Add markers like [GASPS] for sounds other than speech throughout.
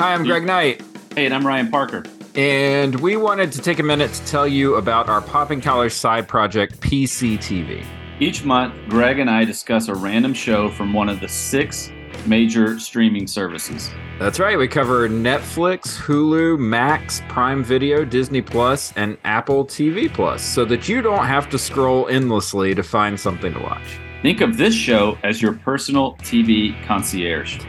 Hi, I'm Greg Knight. Hey, and I'm Ryan Parker. And we wanted to take a minute to tell you about our Popping Collars side project, PCTV. Each month, Greg and I discuss a random show from one of the six major streaming services. That's right. We cover Netflix, Hulu, Max, Prime Video, Disney Plus, and Apple TV Plus so that you don't have to scroll endlessly to find something to watch. Think of this show as your personal TV concierge.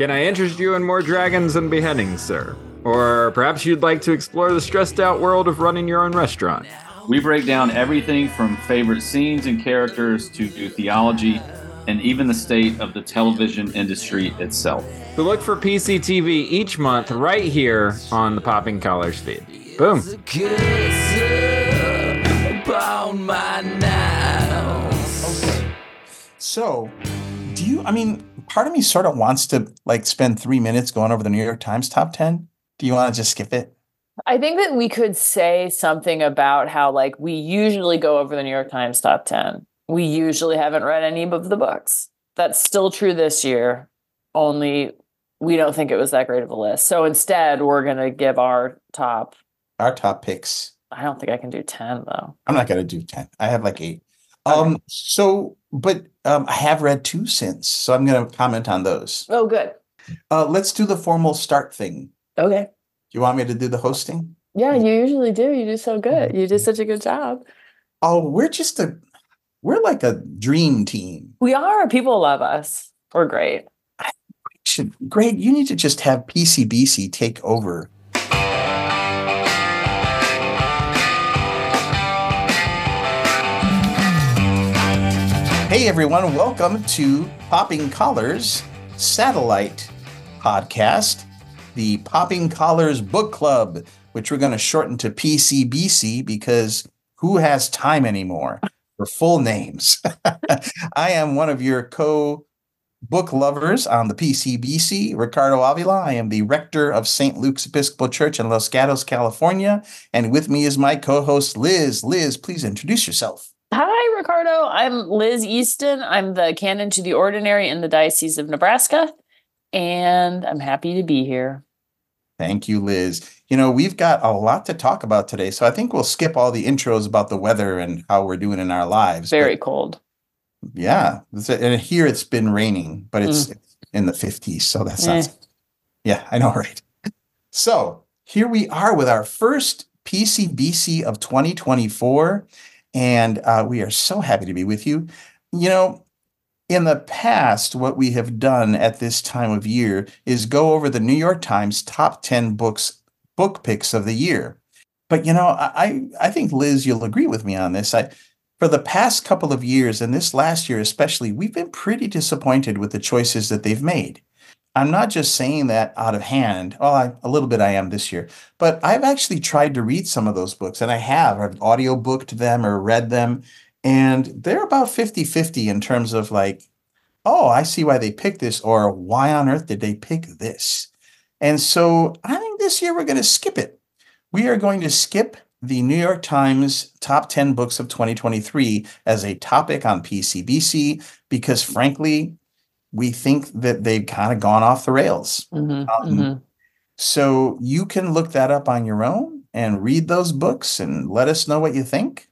Can I interest you in more dragons and beheadings, sir? Or perhaps you'd like to explore the stressed out world of running your own restaurant. We break down everything from favorite scenes and characters to theology and even the state of the television industry itself. So look for PCTV each month right here on the Popping Collars feed. Boom. So, do you, I mean, part of me sort of wants to like spend three minutes going over the New York Times top 10. Do you want to just skip it? I think that we could say something about how, like, we usually go over the New York Times top 10. We usually haven't read any of the books. That's still true this year, only we don't think it was that great of a list. So instead, we're going to give our top. Our top picks. I don't think I can do 10, though. I'm not going to do 10. I have like eight. Um, so, but um, I have read two since, so I'm going to comment on those. Oh, good. Uh, let's do the formal start thing. Okay. Do you want me to do the hosting? Yeah, you usually do. You do so good. You did such a good job. Oh, we're just a, we're like a dream team. We are. People love us. We're great. Should great. You need to just have PCBC take over. Hey everyone, welcome to Popping Collars Satellite Podcast, the Popping Collars Book Club, which we're going to shorten to PCBC because who has time anymore for full names? [LAUGHS] I am one of your co book lovers on the PCBC, Ricardo Avila. I am the rector of St. Luke's Episcopal Church in Los Gatos, California. And with me is my co host, Liz. Liz, please introduce yourself. Hi, Ricardo. I'm Liz Easton. I'm the canon to the ordinary in the Diocese of Nebraska, and I'm happy to be here. Thank you, Liz. You know, we've got a lot to talk about today, so I think we'll skip all the intros about the weather and how we're doing in our lives. Very but, cold. Yeah. And here it's been raining, but it's mm. in the 50s, so that's eh. not. [LAUGHS] Yeah, I know, right? So here we are with our first PCBC of 2024. And uh, we are so happy to be with you. You know, in the past, what we have done at this time of year is go over the New York Times top 10 books, book picks of the year. But you know, I I think Liz, you'll agree with me on this. I for the past couple of years, and this last year especially, we've been pretty disappointed with the choices that they've made. I'm not just saying that out of hand. Well, I, a little bit I am this year, but I've actually tried to read some of those books, and I have. I've audio booked them or read them, and they're about 50 50 in terms of like, oh, I see why they picked this, or why on earth did they pick this? And so I think this year we're going to skip it. We are going to skip the New York Times top 10 books of 2023 as a topic on PCBC because, frankly, we think that they've kind of gone off the rails. Mm-hmm, um, mm-hmm. So you can look that up on your own and read those books and let us know what you think.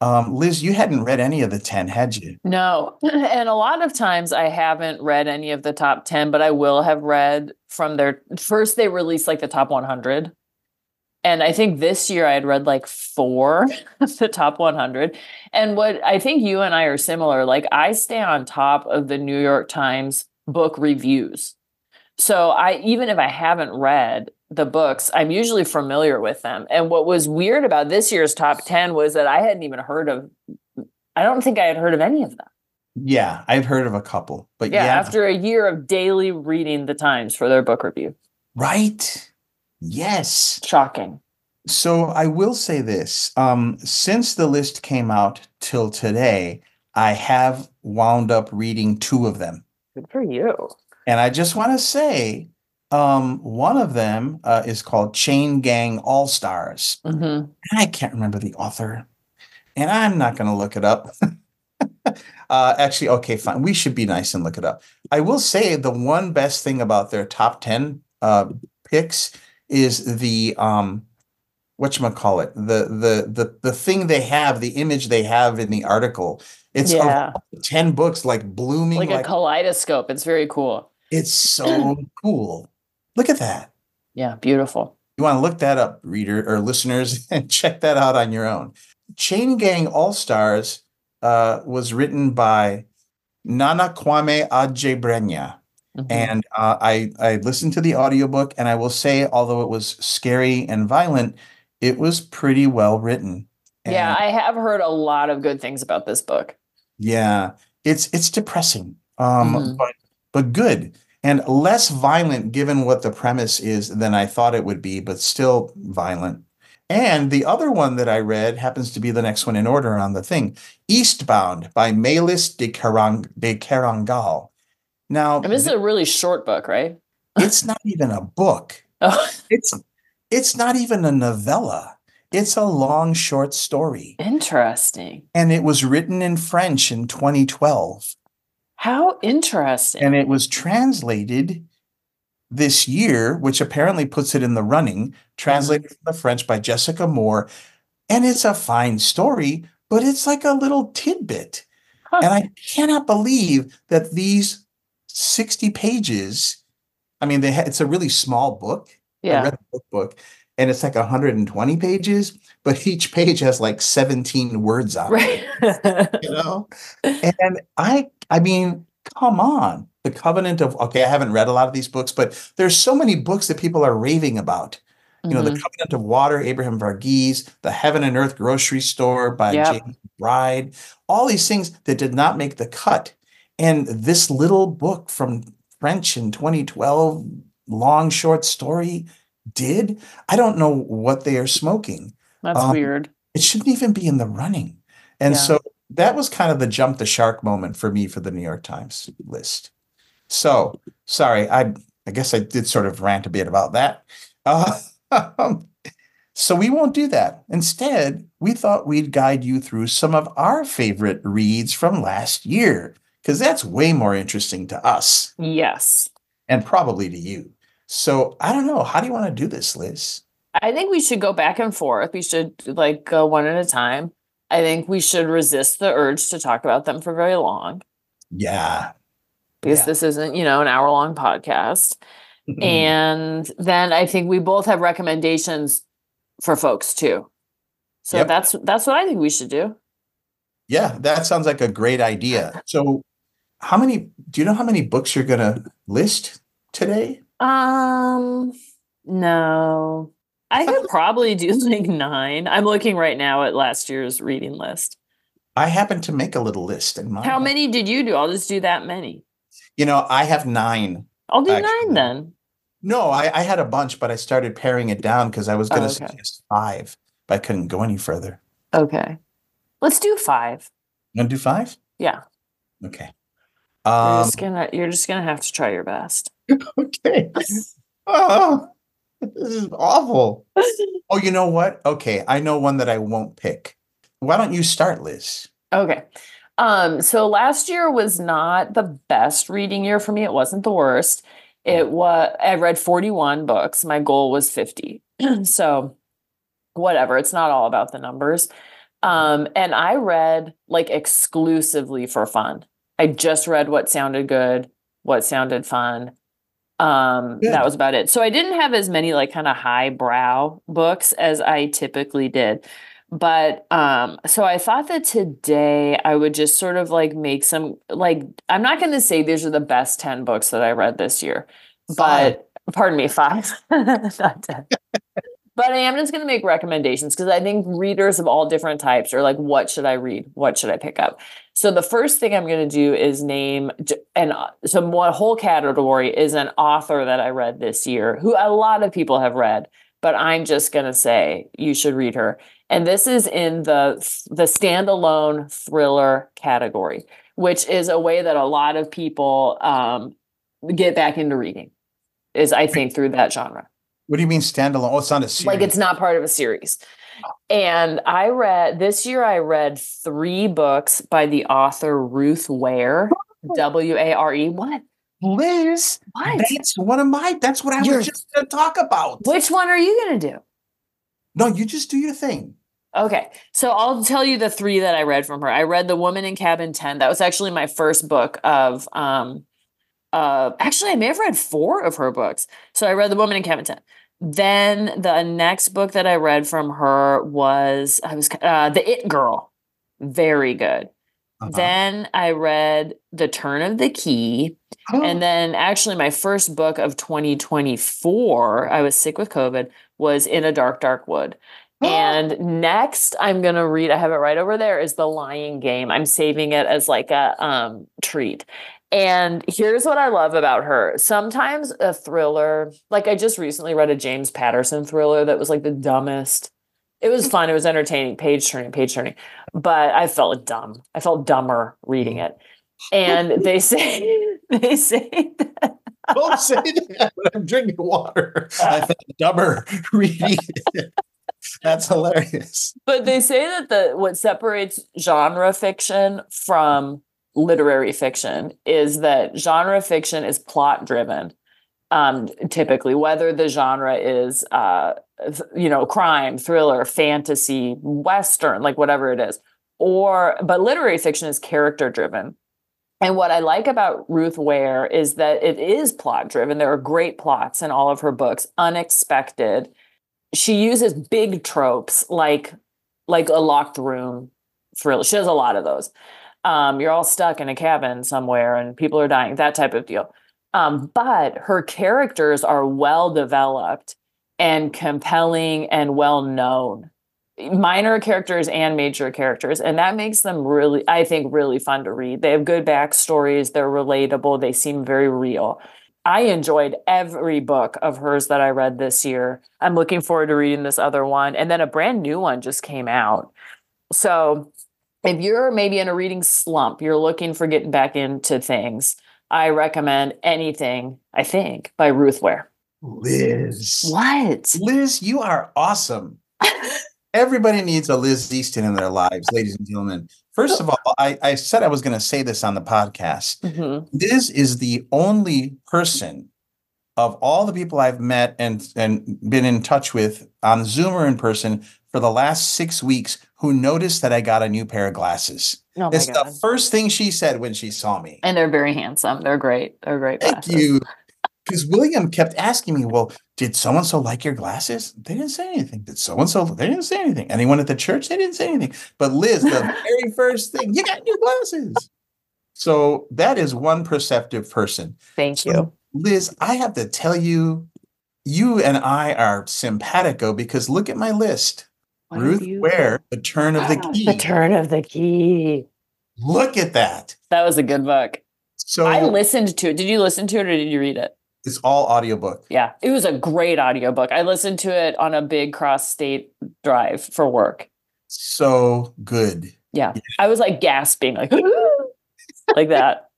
Um, Liz, you hadn't read any of the 10, had you? No. [LAUGHS] And a lot of times I haven't read any of the top 10, but I will have read from their first, they released like the top 100 and I think this year I had read like four [LAUGHS] of the top 100. And what I think you and I are similar, like I stay on top of the New York Times book reviews. So I even if I haven't read the books, I'm usually familiar with them. And what was weird about this year's top 10 was that I hadn't even heard of I don't think I had heard of any of them. Yeah, I've heard of a couple. But yeah, yeah. after a year of daily reading the Times for their book review. Right. Yes. Shocking. So I will say this. Um, since the list came out till today, I have wound up reading two of them. Good for you. And I just want to say um, one of them uh, is called Chain Gang All Stars. Mm-hmm. I can't remember the author, and I'm not going to look it up. [LAUGHS] uh, actually, okay, fine. We should be nice and look it up. I will say the one best thing about their top 10 uh, picks is the um, what you call it the the the the thing they have the image they have in the article. It's Yeah. ten books like blooming Like like, a kaleidoscope. It's very cool. it's so [CLEARS THROAT] cool. Look at that. Yeah, beautiful. You want to look that up, reader or listeners, [LAUGHS] and check that out on your own. Chain Gang All Stars uh, was written by Nana Kwame Adjei-Brenyah. Mhm. And uh, I, I listened to the audiobook, and I will say, although it was scary and violent, it was pretty well written. yeah, I have heard a lot of good things about this book. yeah, it's it's depressing, um, Mhm. but but good and less violent given what the premise is than I thought it would be, but still violent. And the other one that I read happens to be the next one in order on the thing, Eastbound by Maylis de, Carang- de Kerangal. Now, And this is a really short book, right? [LAUGHS] it's not even a book. Oh, It's it's not even a novella. It's a long short story. interesting. And it was written in French in 2012. How interesting. and it was translated this year, which apparently puts it in the running, translated mm-hmm. from the French by Jessica Moore. And it's a fine story, but it's like a little tidbit. Huh. And I cannot believe that these 60 pages, I mean, they ha- it's a really small book. I yeah. read the book book, and it's like 120 pages, but each page has like 17 words on it Right. [LAUGHS] you know and i i mean come on the covenant of okay i haven't read a lot of these books but there's so many books that people are raving about you know the Mhm. covenant of water abraham verghese the heaven and earth grocery store by Yep. james bride all these things that did not make the cut and this little book from french in 2012 long short story did i don't know what they are smoking That's um, weird. it shouldn't even be in the running. And Yeah. so that was kind of the jump the shark moment for me for the New York Times list. So sorry, I I guess I did sort of rant a bit about that. Uh, [LAUGHS] so we won't do that. Instead, we thought we'd guide you through some of our favorite reads from last year, because that's way more interesting to us Yes. and probably to you. So I don't know. How do you want to do this, Liz? I think we should go back and forth. We should like go one at a time. I think we should resist the urge to talk about them for very long Yeah. because Yeah. this isn't, you know, an hour long podcast. [LAUGHS] and then I think we both have recommendations for folks too. So Yep. that's that's what I think we should do. Yeah, that sounds like a great idea. So, how many do you know how many books you're going to list today? Um no. I could [LAUGHS] probably do like 9. I'm looking right now at last year's reading list. I happen to make a little list in mind. How many did you do? I'll just do that many. You know, I have nine. I'll do Actually, 9 then. No, I, I had a bunch, but I started paring it down because I was going to Oh, okay. suggest five, but I couldn't go any further. Okay. Let's do 5. You want to do five? Yeah. Okay. You're Um, just gonna you're just gonna have to try your best. [LAUGHS] okay. Oh, this is awful. [LAUGHS] Oh, you know what? Okay, I know one that I won't pick. Why don't you start, Liz? okay. Um, so last year was not the best reading year for me. It wasn't the worst. It was I read 41 books. My goal was 50. [CLEARS THROAT] so whatever, it's not all about the numbers. Um, and I read like exclusively for fun. I just read what sounded good, what sounded fun. Um, Good. that was about it. So I didn't have as many like kind of highbrow books as I typically did. But um, so I thought that today I would just sort of like make some like I'm not going to say these are the best 10 books that I read this year, Five. but pardon me, five, [LAUGHS] not 10. But I am just going to make recommendations because I think readers of all different types are like, what should I read? What should I pick up? So the first thing I'm going to do is name and so one whole category is an author that I read this year who a lot of people have read, but I'm just going to say you should read her. And this is in the the standalone thriller category, which is a way that a lot of people um, get back into reading. Is I think through that genre What do you mean standalone? Oh, it's not a series. like it's not part of a series. And I read this year, I read three books by the author Ruth Ware, W A R E. What? Liz, What? that's one of my. That's what I You're- was just going to talk about. Which one are you going to do? No, you just do your thing. Okay, so I'll tell you the three that I read from her. I read The Woman in Cabin 10. That was actually my first book of um uh actually I may have read four of her books. So I read The Woman in Cabin 10. Then the next book that I read from her was I was uh The It Girl. Very good. Uh-huh. Then I read The Turn of the Key. And then actually my first book of 2024, I was sick with COVID, was In a Dark Dark Wood. [GASPS] And next I'm gonna read, I have it right over there, is The Lying Game. I'm saving it as like a um treat. And here's what I love about her. Sometimes a thriller, like I just recently read a James Patterson thriller that was like the dumbest. It was fun, it was entertaining, page turning, page turning. But I felt dumb. I felt dumber reading it. And they [LAUGHS] say [LAUGHS] they say that Don't say that when I'm drinking water. I felt dumber [LAUGHS] reading it. That's hilarious. but they say that the what separates genre fiction from literary fiction is that genre fiction is plot driven um typically whether the genre is uh you know crime thriller fantasy western like whatever it is or but literary fiction is character driven and what I like about Ruth Ware is that it is plot driven. There are great plots in all of her books, unexpected. She uses big tropes like like a locked room thriller. She does a lot of those. Um, you're all stuck in a cabin somewhere and people are dying, that type of deal. Um, but her characters are well developed and compelling and well known. Minor characters and major characters and that makes them really i think really fun to read. They have good backstories they're relatable they seem very real. I enjoyed every book of hers that i read this year. I'm looking forward to reading this other one and then a brand new one just came out. So if you're maybe in a reading slump you're looking for getting back into things i recommend anything i think by ruth ware Liz. what Liz, you are awesome. Everybody needs a Liz Easton in their lives, ladies and gentlemen. First of all, I, I said I was going to say this on the podcast. Mhm. Liz is the only person of all the people I've met and and been in touch with on Zoom or in person for the last six weeks who noticed that I got a new pair of glasses. oh my it's god the first thing she said when she saw me. And they're very handsome. They're great. They're great. Thank glasses. you. Because William kept asking me, well, did so and so like your glasses? They didn't say anything. Did so and so? They didn't say anything. Anyone at the church? They didn't say anything. But Liz, the [LAUGHS] very first thing, you got new glasses. So that is one perceptive person. Thank So, you. Liz, I have to tell you, you and I are simpatico because look at my list. What Ruth have you- Ware, The Turn of the Key. The turn of the key. Look at that. That was a good book. So I listened to it. Did you listen to it or did you read it? it's all audiobook. Yeah, it was a great audiobook. I listened to it on a big cross state drive for work. So good. Yeah. I was like gasping, like, [LAUGHS] like that.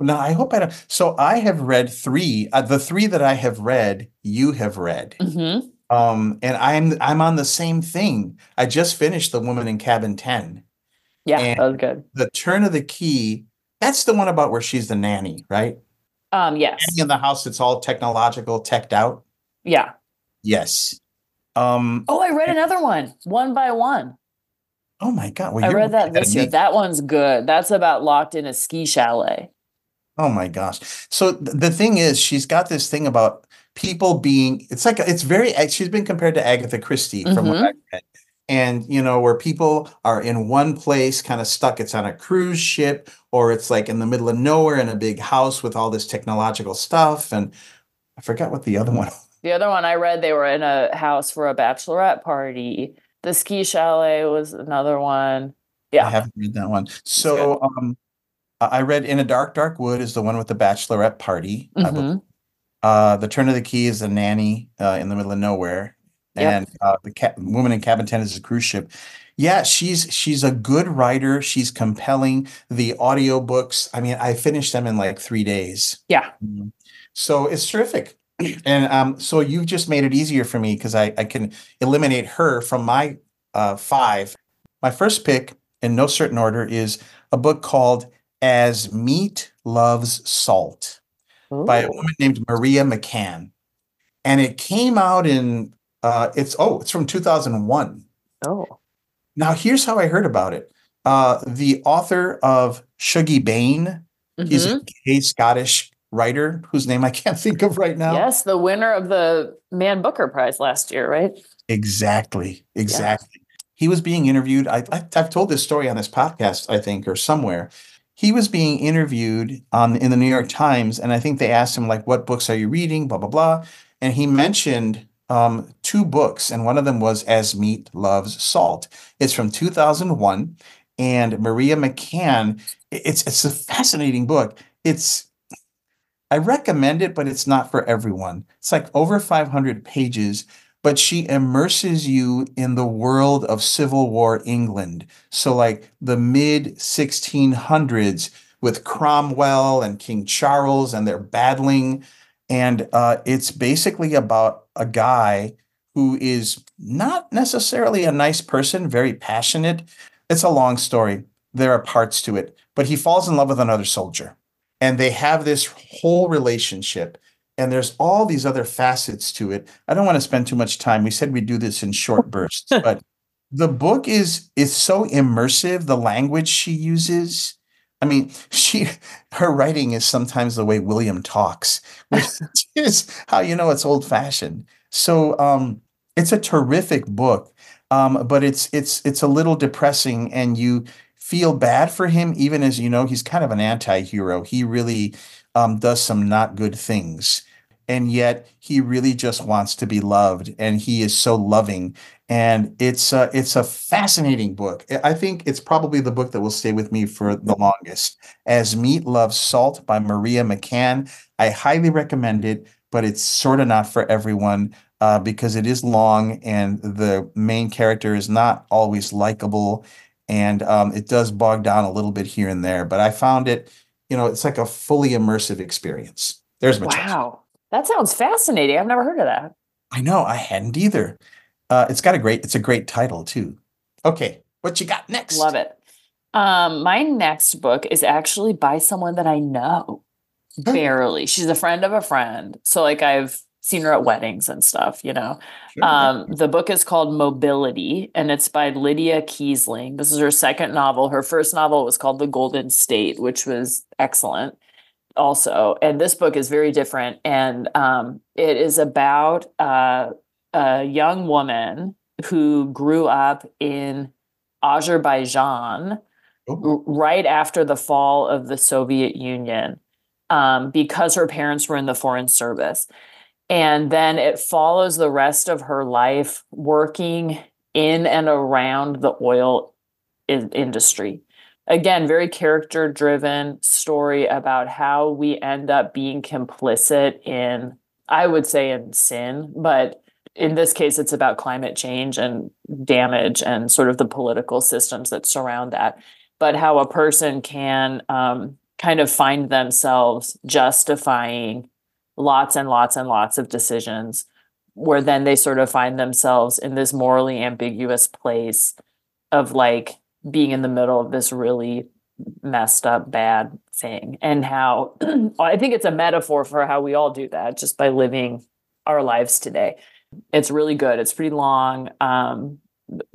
No, I hope I don't. So I have read three. Uh, the three that I have read, you have read. hmm Um, and I'm I'm on the same thing. I just finished The Woman in Cabin 10. Yeah, And- that was good. The Turn of the Key, that's the one about where she's the nanny, right? Um, yes. Nanny in the house it's all technological, teched out. Yeah. Yes. Um, Oh, I read another one, one by one. oh my god. Well, I read that this year. me. That one's good. That's about locked in a ski chalet. Oh my gosh. So th- the thing is, she's got this thing about people being, it's like, it's very, she's been compared to Agatha Christie from what Mhm. I've read. And, you know, where people are in one place, kind of stuck. It's on a cruise ship, or it's like in the middle of nowhere in a big house with all this technological stuff. And I forgot what the other one. [LAUGHS] The other one I read, they were in a house for a bachelorette party. The ski chalet was another one. Yeah, I haven't read that one. So um, I I read In a Dark, Dark Wood is the one with the bachelorette party. I. Mhm. Uh, the Turn of the Key is a nanny uh, in the middle of nowhere, Yep. and uh, the ca- woman in cabin ten is a cruise ship. Yeah, she's she's a good writer. She's compelling. The audiobooks, I mean, I finished them in like three days. Yeah. Mhm. So it's terrific. [CLEARS THROAT] And um, so you've just made it easier for me because I, I can eliminate her from my uh, five. My first pick, in no certain order, is a book called As Meat Loves Salt by a woman named Maria McCann. And it came out in uh it's oh, it's from 2001. Oh. Now here's how I heard about it. Uh the author of Shuggie Bain, he's Mhm. a gay Scottish writer whose name I can't think of right now. Yes, the winner of the Man Booker Prize last year, right? Exactly. Exactly. He was being interviewed. I, I I've told this story on this podcast, I think, or somewhere. He was being interviewed on in the New York Times, and I think they asked him like, "What books are you reading?" Blah blah blah, and he mentioned um, two books, and one of them was "As Meat Loves Salt." It's from 2001, and Maria McCann. It's it's a fascinating book. It's I recommend it, but it's not for everyone. It's like over 500 pages, but she immerses you in the world of Civil War England. So, like the mid 1600s with Cromwell and King Charles, and they're battling. And uh, it's basically about a guy who is not necessarily a nice person, very passionate. It's a long story. There are parts to it, but he falls in love with another soldier and they have this whole relationship and there's all these other facets to it. I don't want to spend too much time. We said we'd do this in short [LAUGHS] bursts but the book is is so immersive the language she uses. I mean [LAUGHS] she her writing is sometimes the way william talks [LAUGHS] which is how you know it's old fashioned so um it's a terrific book um but it's it's it's a little depressing and you feel bad for him, even as you know he's kind of an anti-hero. He really um, does some not good things, and yet he really just wants to be loved, and he is so loving. And it's a, it's a fascinating book. I- think it's probably the book that will stay with me for the longest. As Meat Loves Salt by Maria McCann. I highly recommend it, but it's sort of not for everyone. Uh, because it is long and the main character is not always likable and um, it does bog down a little bit here and there. But I found it, you know, it's like a fully immersive experience. There's my. Wow. That sounds fascinating. I've never heard of that. I know I hadn't either. Uh, it's got a great, it's a great title too. Okay, what you got next? Love it. Um, my next book is actually by someone that I know barely. She's a friend of a friend. So like I've seen her at weddings and stuff, you know. Sure. Um, the book is called Mobility and it's by Lydia Kiesling. This is her second novel. Her first novel was called The Golden State, which was excellent also. And this book is very different. And um, it is about uh, a young woman who grew up in Azerbaijan Oh, right after the fall of the Soviet Union um, because her parents were in the foreign service. And then it follows the rest of her life working in and around the oil in- industry. Again, very character driven story about how we end up being complicit in, I would say, in sin, but in this case, it's about climate change and damage and sort of the political systems that surround that but how a person can um, kind of find themselves justifying lots and lots and lots of decisions where then they sort of find themselves in this morally ambiguous place of like being in the middle of this really messed up bad thing and how [CLEARS THROAT] i think it's a metaphor for how we all do that just by living our lives today. It's really good. It's pretty long um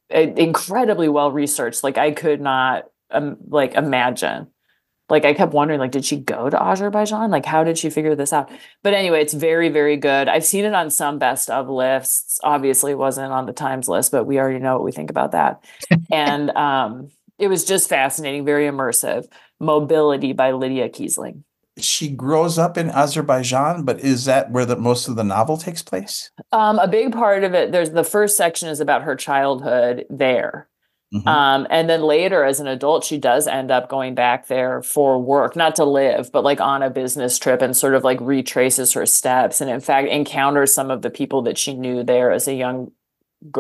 incredibly well researched. Like i could not um, like imagine like i kept wondering like did she go to azerbaijan? Like how did she figure this out? But anyway it's very very good. I've seen it on some best of lists. Obviously it wasn't on the times list but we already know what we think about that. And [LAUGHS] um it was just fascinating very immersive. Mobility by lydia kiesling. She grows up in Azerbaijan, but is that where the most of the novel takes place? um a big part of it there's the first section is about her childhood there Mhm. Um, and then later, as an adult, she does end up going back there for work, not to live, but like on a business trip and sort of like retraces her steps. And in fact, encounters some of the people that she knew there as a young,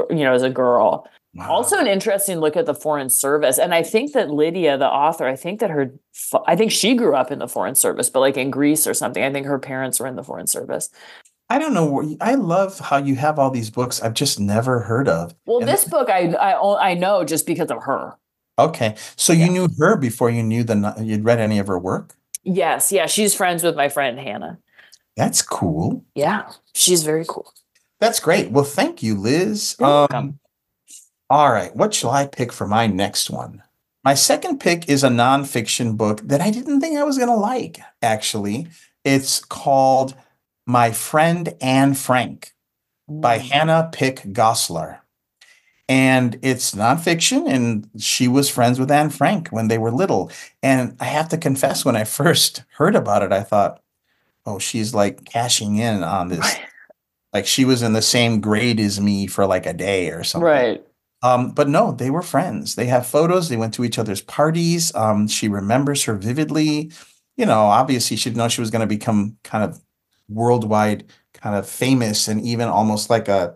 you know, as a girl. Wow. Also, an interesting look at the foreign service. And I think that Lydia, the author, I think that her, I think she grew up in the foreign service, but like in Greece or something. I think her parents were in the foreign service. I don't know. I love how you have all these books I've just never heard of. Well, And- this book I I know just because of her. Okay. So Yeah. you knew her before you knew the you'd read any of her work? Yes, yeah, she's friends with my friend Hannah. That's cool. Yeah, she's very cool. That's great. Well, thank you, Liz. You're Um, welcome. all right. What shall I pick for my next one? My second pick is a nonfiction book that I didn't think I was going to like, actually. It's called My Friend Anne Frank by Mm. Hannah Pick Goslar. And it's nonfiction, and she was friends with Anne Frank when they were little. And I have to confess, when I first heard about it, I thought, oh, she's like cashing in on this. Like she was in the same grade as me for like a day or something. Right. Um, but no, they were friends. They have photos. They went to each other's parties. Um, she remembers her vividly. You know, obviously, she didn't know she was going to become kind of worldwide, kind of famous, and even almost like a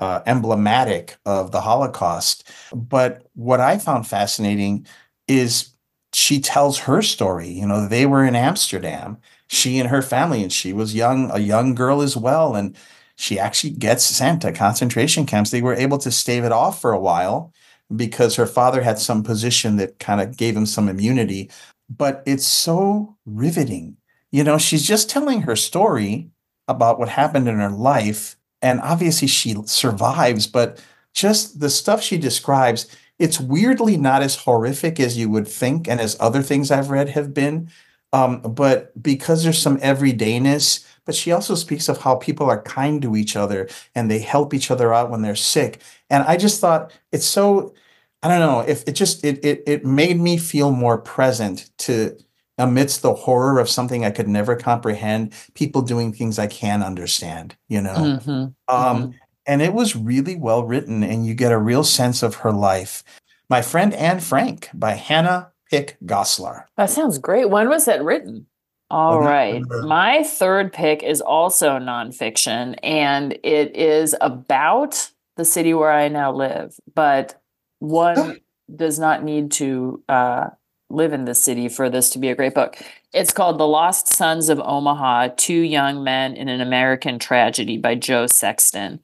uh, emblematic of the Holocaust. But what I found fascinating is she tells her story. You know, they were in Amsterdam, she and her family, and she was young, a young girl as well, and she actually gets sent to concentration camps. They were able to stave it off for a while because her father had some position that kind of gave him some immunity. But it's so riveting. You know, she's just telling her story about what happened in her life. And obviously she survives, but just the stuff she describes, it's weirdly not as horrific as you would think and as other things I've read have been. Um, but because there's some everydayness, but she also speaks of how people are kind to each other and they help each other out when they're sick. And I just thought it's so, I don't know, if it just it it it made me feel more present to amidst the horror of something I could never comprehend, people doing things I can't understand, you know. Mhm, Um, mhm. and it was really well written, and you get a real sense of her life. My friend Anne Frank by Hannah Pick Goslar. That sounds great. When was that written? All Well, right. My third pick is also nonfiction, and it is about the city where I now live. But one does not need to uh, live in the city for this to be a great book. It's called The Lost Sons of Omaha Two Young Men in an American Tragedy by Joe Sexton.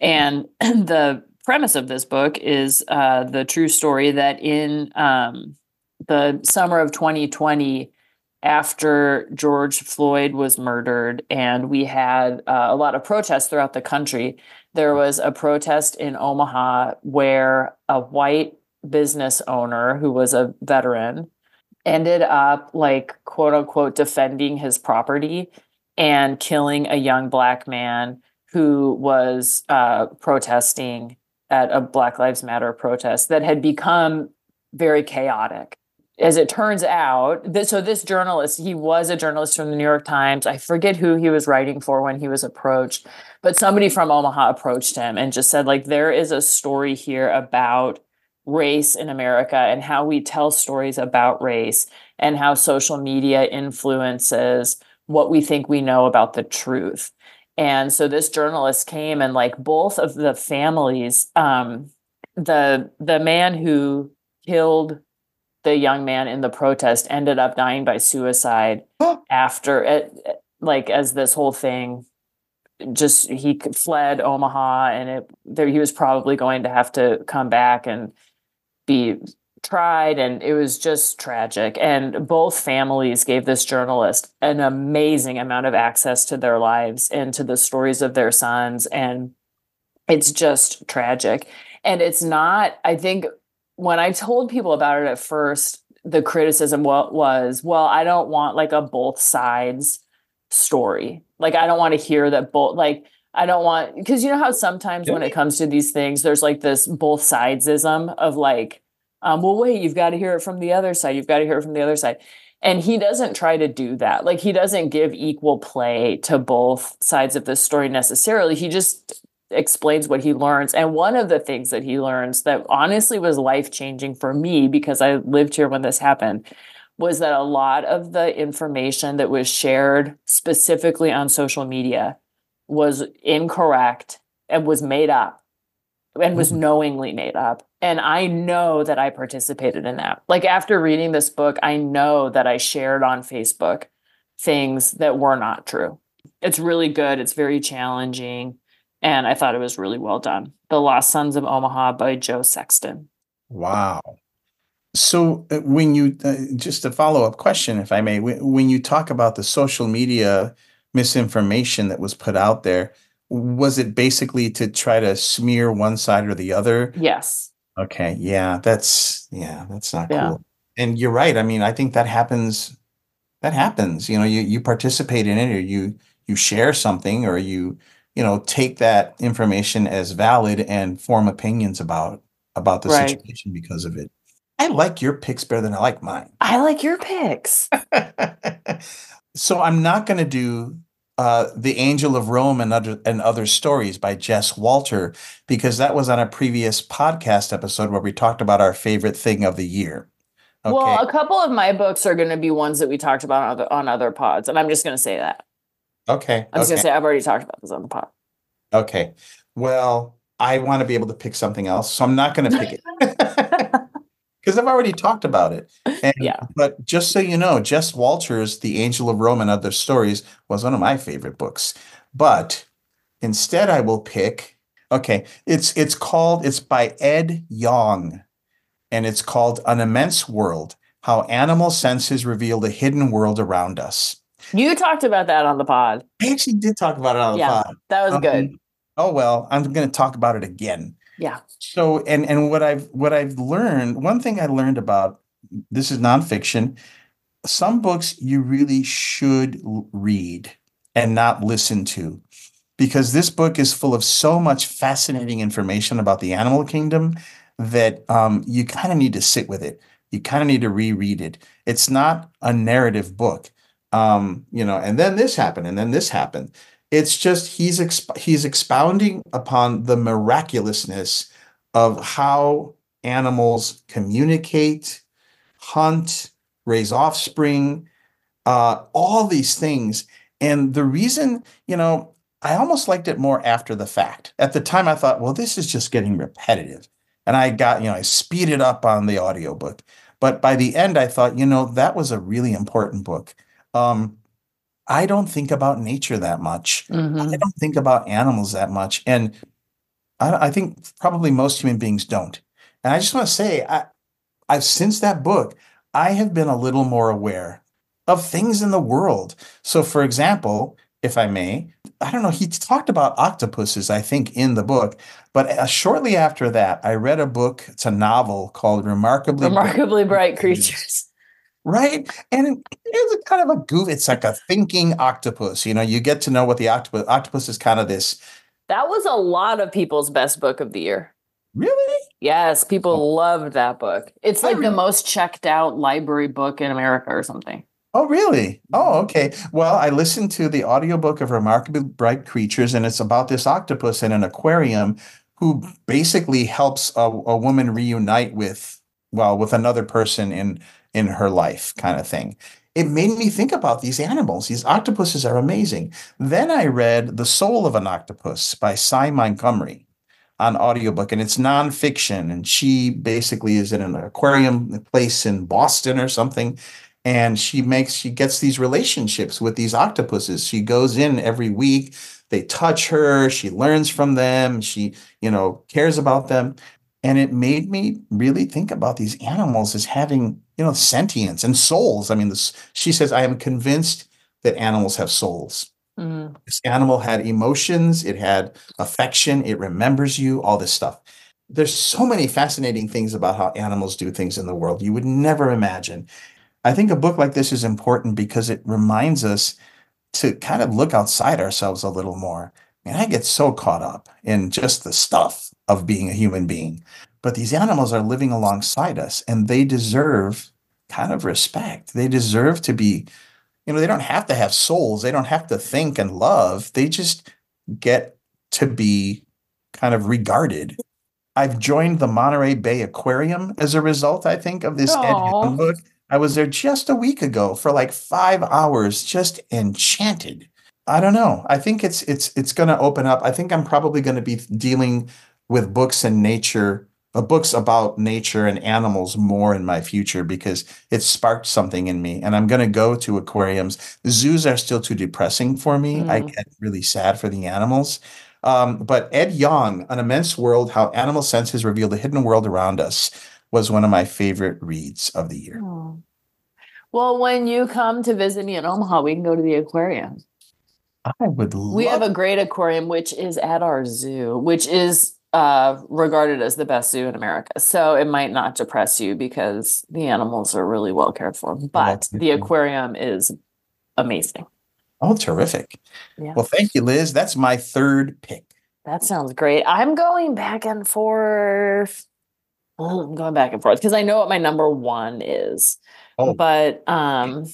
And [CLEARS THROAT] the premise of this book is uh, the true story that in um, the summer of 2020, after George Floyd was murdered, and we had uh, a lot of protests throughout the country, there was a protest in Omaha where a white business owner who was a veteran ended up, like, quote unquote, defending his property and killing a young black man who was uh, protesting at a Black Lives Matter protest that had become very chaotic. As it turns out, th- so this journalist, he was a journalist from the New York Times. I forget who he was writing for when he was approached, but somebody from Omaha approached him and just said, like, there is a story here about race in America and how we tell stories about race and how social media influences what we think we know about the truth. And so this journalist came and like both of the families, um, the the man who killed the young man in the protest ended up dying by suicide [GASPS] after it like as this whole thing just he fled Omaha and it there he was probably going to have to come back and be tried and it was just tragic. And both families gave this journalist an amazing amount of access to their lives and to the stories of their sons and it's just tragic. And it's not i think when i told people about it at first the criticism was well i don't want like a both sides story. Like i don't want to hear that both like I don't want because you know how sometimes when it comes to these things, there's like this both sidesism of like, um, well, wait, you've got to hear it from the other side. You've got to hear it from the other side. And he doesn't try to do that. Like he doesn't give equal play to both sides of the story necessarily. He just explains what he learns. And one of the things that he learns that honestly was life changing for me because I lived here when this happened was that a lot of the information that was shared specifically on social media was incorrect and was made up and was Mhm. knowingly made up. And I know that I participated in that. Like after reading this book, I know that I shared on Facebook things that were not true. It's really good, it's very challenging, and I thought it was really well done. The Lost Sons of Omaha by Joe Sexton. Wow. So uh, when you uh, just a follow up question, if I may, when you talk about the social media misinformation that was put out there, was it basically to try to smear one side or the other? Yes. Okay, yeah, that's yeah, that's not Yeah. cool. And you're right. I mean, I think that happens. That happens. You know, you you participate in it, or you you share something, or you you know take that information as valid and form opinions about about the Right. situation because of it. I like your picks better than I like mine. I like your picks. [LAUGHS] so I'm not going to do uh, the Angel of Rome and other and other stories by Jess Walter because that was on a previous podcast episode where we talked about our favorite thing of the year. Okay. Well, a couple of my books are going to be ones that we talked about on other, on other pods, and I'm just going to say that. okay. I'm just going to say I've already talked about this on the pod. Okay. Well, I want to be able to pick something else, so I'm not going to pick it [LAUGHS] [LAUGHS] because I've already talked about it. [LAUGHS] And, Yeah. But just so you know, Jess Walter's The Angel of Rome and Other Stories was one of my favorite books. But instead, I will pick. Okay, it's it's called. It's by Ed Yong, and it's called An Immense World: How Animal Senses Reveal the Hidden World Around Us. You talked about that on the pod. I actually did talk about it on the Yeah. pod. That was good. Um, Oh well, I'm going to talk about it again. Yeah. So and and what I've what I've learned, one thing I learned about this is nonfiction. Some books you really should read and not listen to, because this book is full of so much fascinating information about the animal kingdom that um, you kind of need to sit with it. You kind of need to reread it. It's not a narrative book, um, you know. And then this happened, and then this happened. It's just he's exp- he's expounding upon the miraculousness of how animals communicate, hunt, raise offspring, uh, all these things. And the reason, you know, I almost liked it more after the fact. At the time, I thought, well, this is just getting repetitive. And I got, you know, I speeded up on the audiobook. But by the end, I thought, you know, that was a really important book. Um, I don't think about nature that much. Mhm. I don't think about animals that much, and I, I think probably most human beings don't. And I just want to say, I, I've since that book, I have been a little more aware of things in the world. So, for example, if I may, I don't know, he talked about octopuses, I think, in the book. But uh, shortly after that, I read a book. It's a novel called Remarkably Bright Remarkably bright creatures. Right? And it's kind of a goof. It's like a thinking octopus. You know, you get to know what the octopus octopus is kind of this. That was a lot of people's best book of the year. Really? Yes, people oh. loved that book. It's like the most checked out library book in America or something. Oh, really? Oh, mm-hmm. okay. Well, I listened to the audiobook of Remarkably Bright Creatures, and it's about this octopus in an aquarium who basically helps a, a woman reunite with, well, with another person in in her life, kind of thing. It made me think about these animals. These octopuses are amazing. Then I read The Soul of an Octopus by Sy Montgomery on audiobook, and it's nonfiction. And she basically is in an aquarium place in Boston or something and she makes she gets these relationships with these octopuses she goes in every week they touch her she learns from them she you know cares about them and it made me really think about these animals as having you know sentience and souls. I mean this she says i am convinced that animals have souls. Mhm. this animal had emotions it had affection it remembers you all this stuff. There's so many fascinating things about how animals do things in the world you would never imagine. I think a book like this is important because it reminds us to kind of look outside ourselves a little more. And i get so caught up in just the stuff of being a human being but these animals are living alongside us and they deserve kind of respect. They deserve to be you know they don't have to have souls. They don't have to think and love. They just get to be kind of regarded. I've joined the monterey bay aquarium as a result i think of this ed book. I was there just a week ago for like five hours just enchanted. I don't know. I think it's it's it's going to open up. I think i'm probably going to be dealing with books and nature uh, books about nature and animals more in my future because it sparked something in me and i'm going to go to aquariums zoos are still too depressing for me i Mm. get really sad for the animals um, but ed yong an immense world how animal senses reveal the hidden world around us was one of my favorite reads of the year. Oh. Well, when you come to visit me in Omaha, we can go to the aquarium. I would love We have a great aquarium, which is at our zoo, which is uh, regarded as the best zoo in America. So it might not depress you because the animals are really well cared for. But the aquarium is amazing. Oh, terrific. Yeah. Well, thank you, Liz. That's my third pick. That sounds great. I'm going back and forth. Oh, I'm going back and forth because I know what my number one is. Oh. But um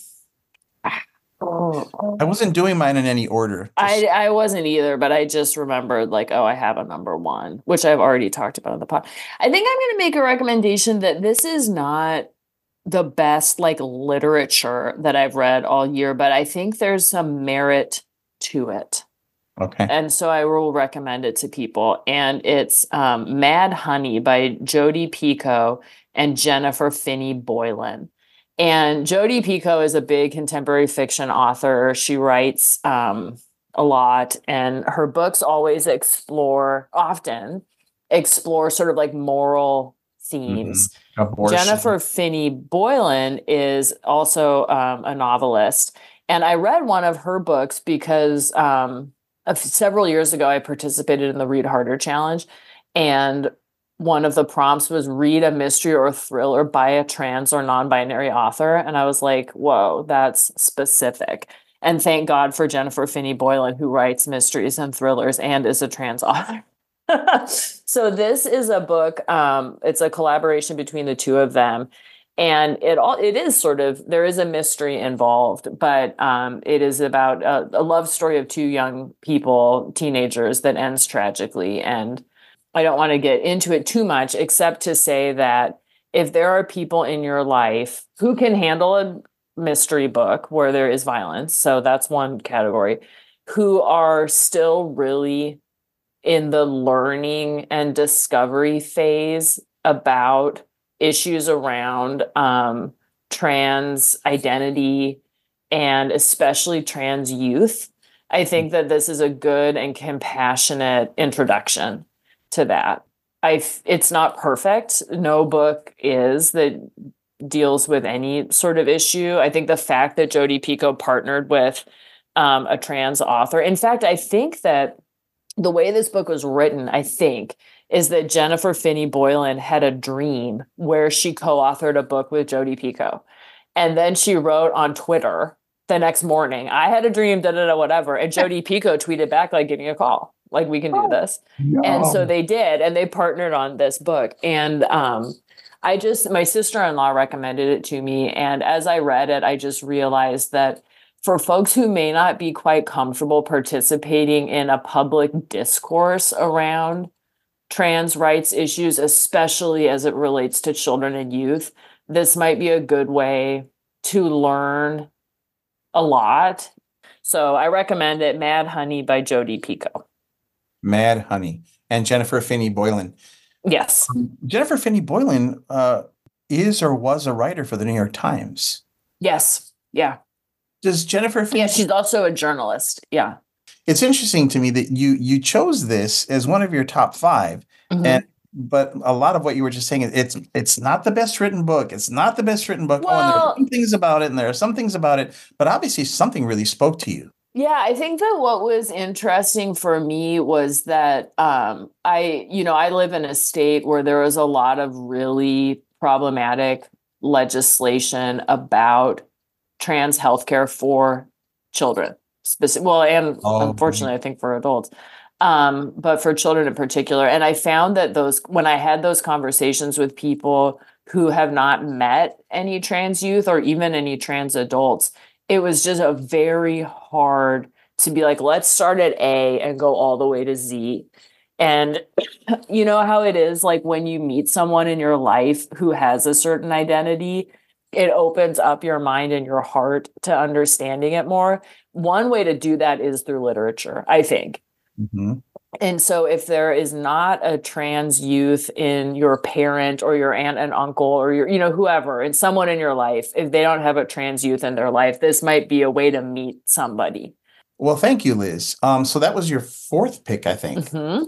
oh, I wasn't doing mine in any order. I, Just- I wasn't either, but I just remembered like, oh, I have a number one, which I've already talked about in the pod. I think I'm going to make a recommendation that this is not the best like literature that I've read all year, but I think there's some merit to it. okay. And so I will recommend it to people. And it's um, Mad Honey by Jodi Picoult and Jennifer Finney Boylan. And Jodi Picoult is a big contemporary fiction author. She writes um, a lot, and her books always explore, often explore sort of like moral themes. Abortion. Jennifer Finney Boylan is also um, a novelist. And I read one of her books because um, a f- several years ago, I participated in the Read Harder Challenge. And one of the prompts was read a mystery or thriller by a trans or non binary author. And I was like, whoa, that's specific. And thank God for Jennifer Finney Boylan, who writes mysteries and thrillers and is a trans author. [LAUGHS] so this is a book um it's a collaboration between the two of them and it all it is sort of there is a mystery involved but um it is about a, a love story of two young people teenagers that ends tragically and i don't want to get into it too much except to say that if there are people in your life who can handle a mystery book where there is violence so that's one category who are still really in the learning and discovery phase about issues around um, trans identity and especially trans youth. I think that this is a good and compassionate introduction to that. I it's not perfect. No book is that deals with any sort of issue. I think the fact that Jodi Picoult partnered with um, a trans author. In fact, I think that the way this book was written, I think, is that Jennifer Finney Boylan had a dream where she co-authored a book with Jodi Picoult. And then she wrote on Twitter the next morning, I had a dream, da da da, whatever. And Jodi Picoult tweeted back, like, give me a call. Like, we can do this. And so they did, and they partnered on this book. And um, I just, my sister in law recommended it to me. And as I read it, I just realized that for folks who may not be quite comfortable participating in a public discourse around trans rights issues, especially as it relates to children and youth, this might be a good way to learn a lot. So I recommend it Mad Honey by Jodi Picoult. Mad Honey and Jennifer Finney Boylan. Yes. Jennifer Finney Boylan uh, is or was a writer for the New York Times. Yes. Yeah. Does Jennifer Finney Yeah. She's also a journalist. Yeah. it's interesting to me that you you chose this as one of your top 5 Mhm. and but a lot of what you were just saying it's it's not the best written book it's not the best written book oh and there Well- are some things about it and there are some things about it but obviously something really spoke to you Yeah, I think that what was interesting for me was that um, I, you know, I live in a state where there was a lot of really problematic legislation about trans healthcare for children, specific. Well, and Oh, unfortunately, I think for adults, um, but for children in particular. And I found that those when I had those conversations with people who have not met any trans youth or even any trans adults it was just a very hard to be like let's start at a and go all the way to z. And [CLEARS THROAT] you know how it is like when you meet someone in your life who has a certain identity it opens up your mind and your heart to understanding it more. One way to do that is through literature i think. Mhm. And so, if there is not a trans youth in your parent or your aunt and uncle or your, you know, whoever, and someone in your life, if they don't have a trans youth in their life, this might be a way to meet somebody. well thank you liz um, so that was your fourth pick i think Mhm.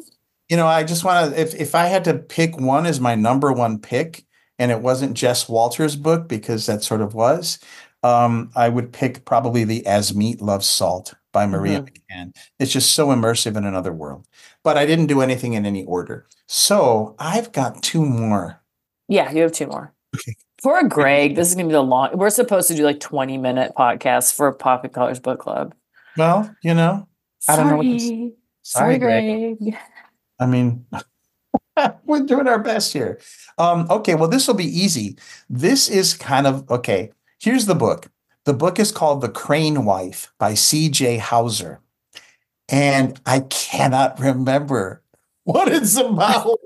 you know i just want to if, if i had to pick one as my number one pick and it wasn't Jess Walter's book because that sort of was, um, I would pick probably the As Meat Loves Salt by Maria McCann. It's just so immersive in another world. But I didn't do anything in any order. So I've got two more. Yeah, you have two more. Okay. Poor [LAUGHS] Greg. This is gonna be the long. We're supposed to do like twenty minute podcasts for Poppy Colors Book Club. Well, you know, I don't know what to s- Sorry, Sorry, Greg. Greg. I mean, [LAUGHS] we're doing our best here. Um, okay, well, this will be easy. This is kind of okay. Here's the book. The book is called The Crane Wife by C.J. Hauser. And I cannot remember what it's about.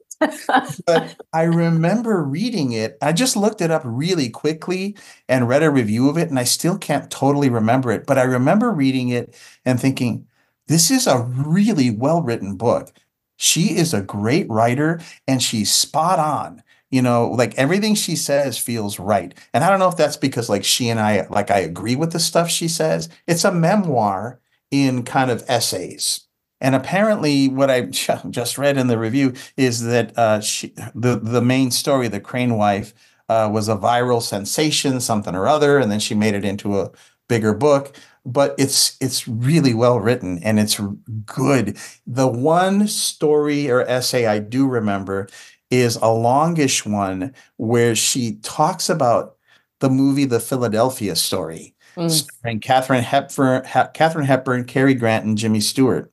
but I remember reading it. I just looked it up really quickly and read a review of it, and I still can't totally remember it. But I remember reading it and thinking, this is a really well written book. She is a great writer and she's spot on. You know, like everything she says feels right. And I don't know if that's because like she and I like I agree with the stuff she says. It's a memoir in kind of essays. And apparently, what I [LAUGHS] just read in the review is that uh, she, the the main story, the Crane wife, uh, was a viral sensation, something or other, and then she made it into a bigger book. But it's it's really well written and it's good. The one story or essay I do remember is a longish one where she talks about the movie The Philadelphia Story Mm. starring Katharine Hepburn, ha- Katharine Hepburn, Cary Grant, and Jimmy Stewart.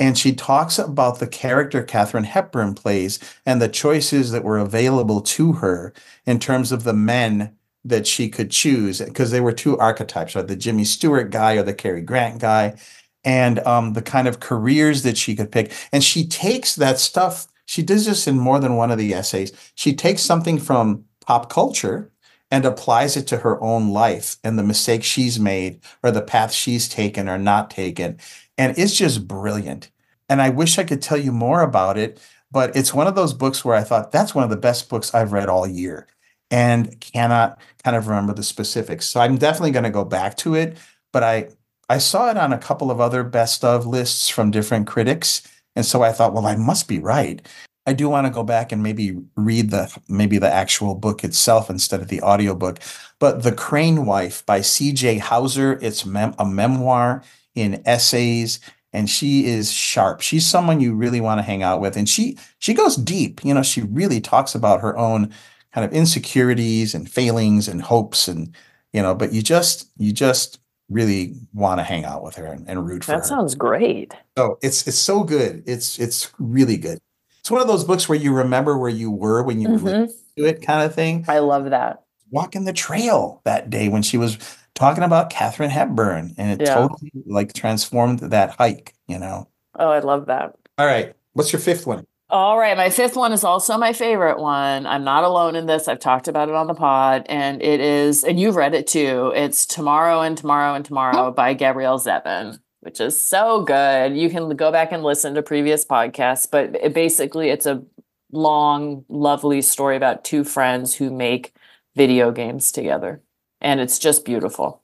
And she talks about the character Katharine Hepburn plays and the choices that were available to her in terms of the men that she could choose, because they were two archetypes, right? The Jimmy Stewart guy or the Cary Grant guy, and um, the kind of careers that she could pick. And she takes that stuff, she does this in more than one of the essays. She takes something from pop culture and applies it to her own life and the mistakes she's made or the path she's taken or not taken. And it's just brilliant. And I wish I could tell you more about it, but it's one of those books where I thought that's one of the best books I've read all year and cannot kind of remember the specifics. So I'm definitely going to go back to it, but I I saw it on a couple of other best of lists from different critics, and so I thought, well, I must be right. I do want to go back and maybe read the maybe the actual book itself instead of the audiobook. But The Crane Wife by C.J. Hauser, it's mem- a memoir in essays and she is sharp. She's someone you really want to hang out with and she she goes deep. You know, she really talks about her own kind of insecurities and failings and hopes and you know, but you just you just really want to hang out with her and, and root for That her. sounds great. Oh, it's it's so good. It's it's really good. It's one of those books where you remember where you were when you Mhm. to it, kind of thing. I love that. Walking the trail that day when she was talking about Katharine Hepburn, and it Yeah. totally like transformed that hike. You know. Oh, I love that. All right, what's your fifth one? All right, my fifth one is also my favorite one. I'm not alone in this. I've talked about it on the pod, and it is, and you've read it too. It's Tomorrow and Tomorrow and Tomorrow oh. by Gabrielle Zevin, which is so good. You can go back and listen to previous podcasts, but it basically it's a long, lovely story about two friends who make video games together, and it's just beautiful.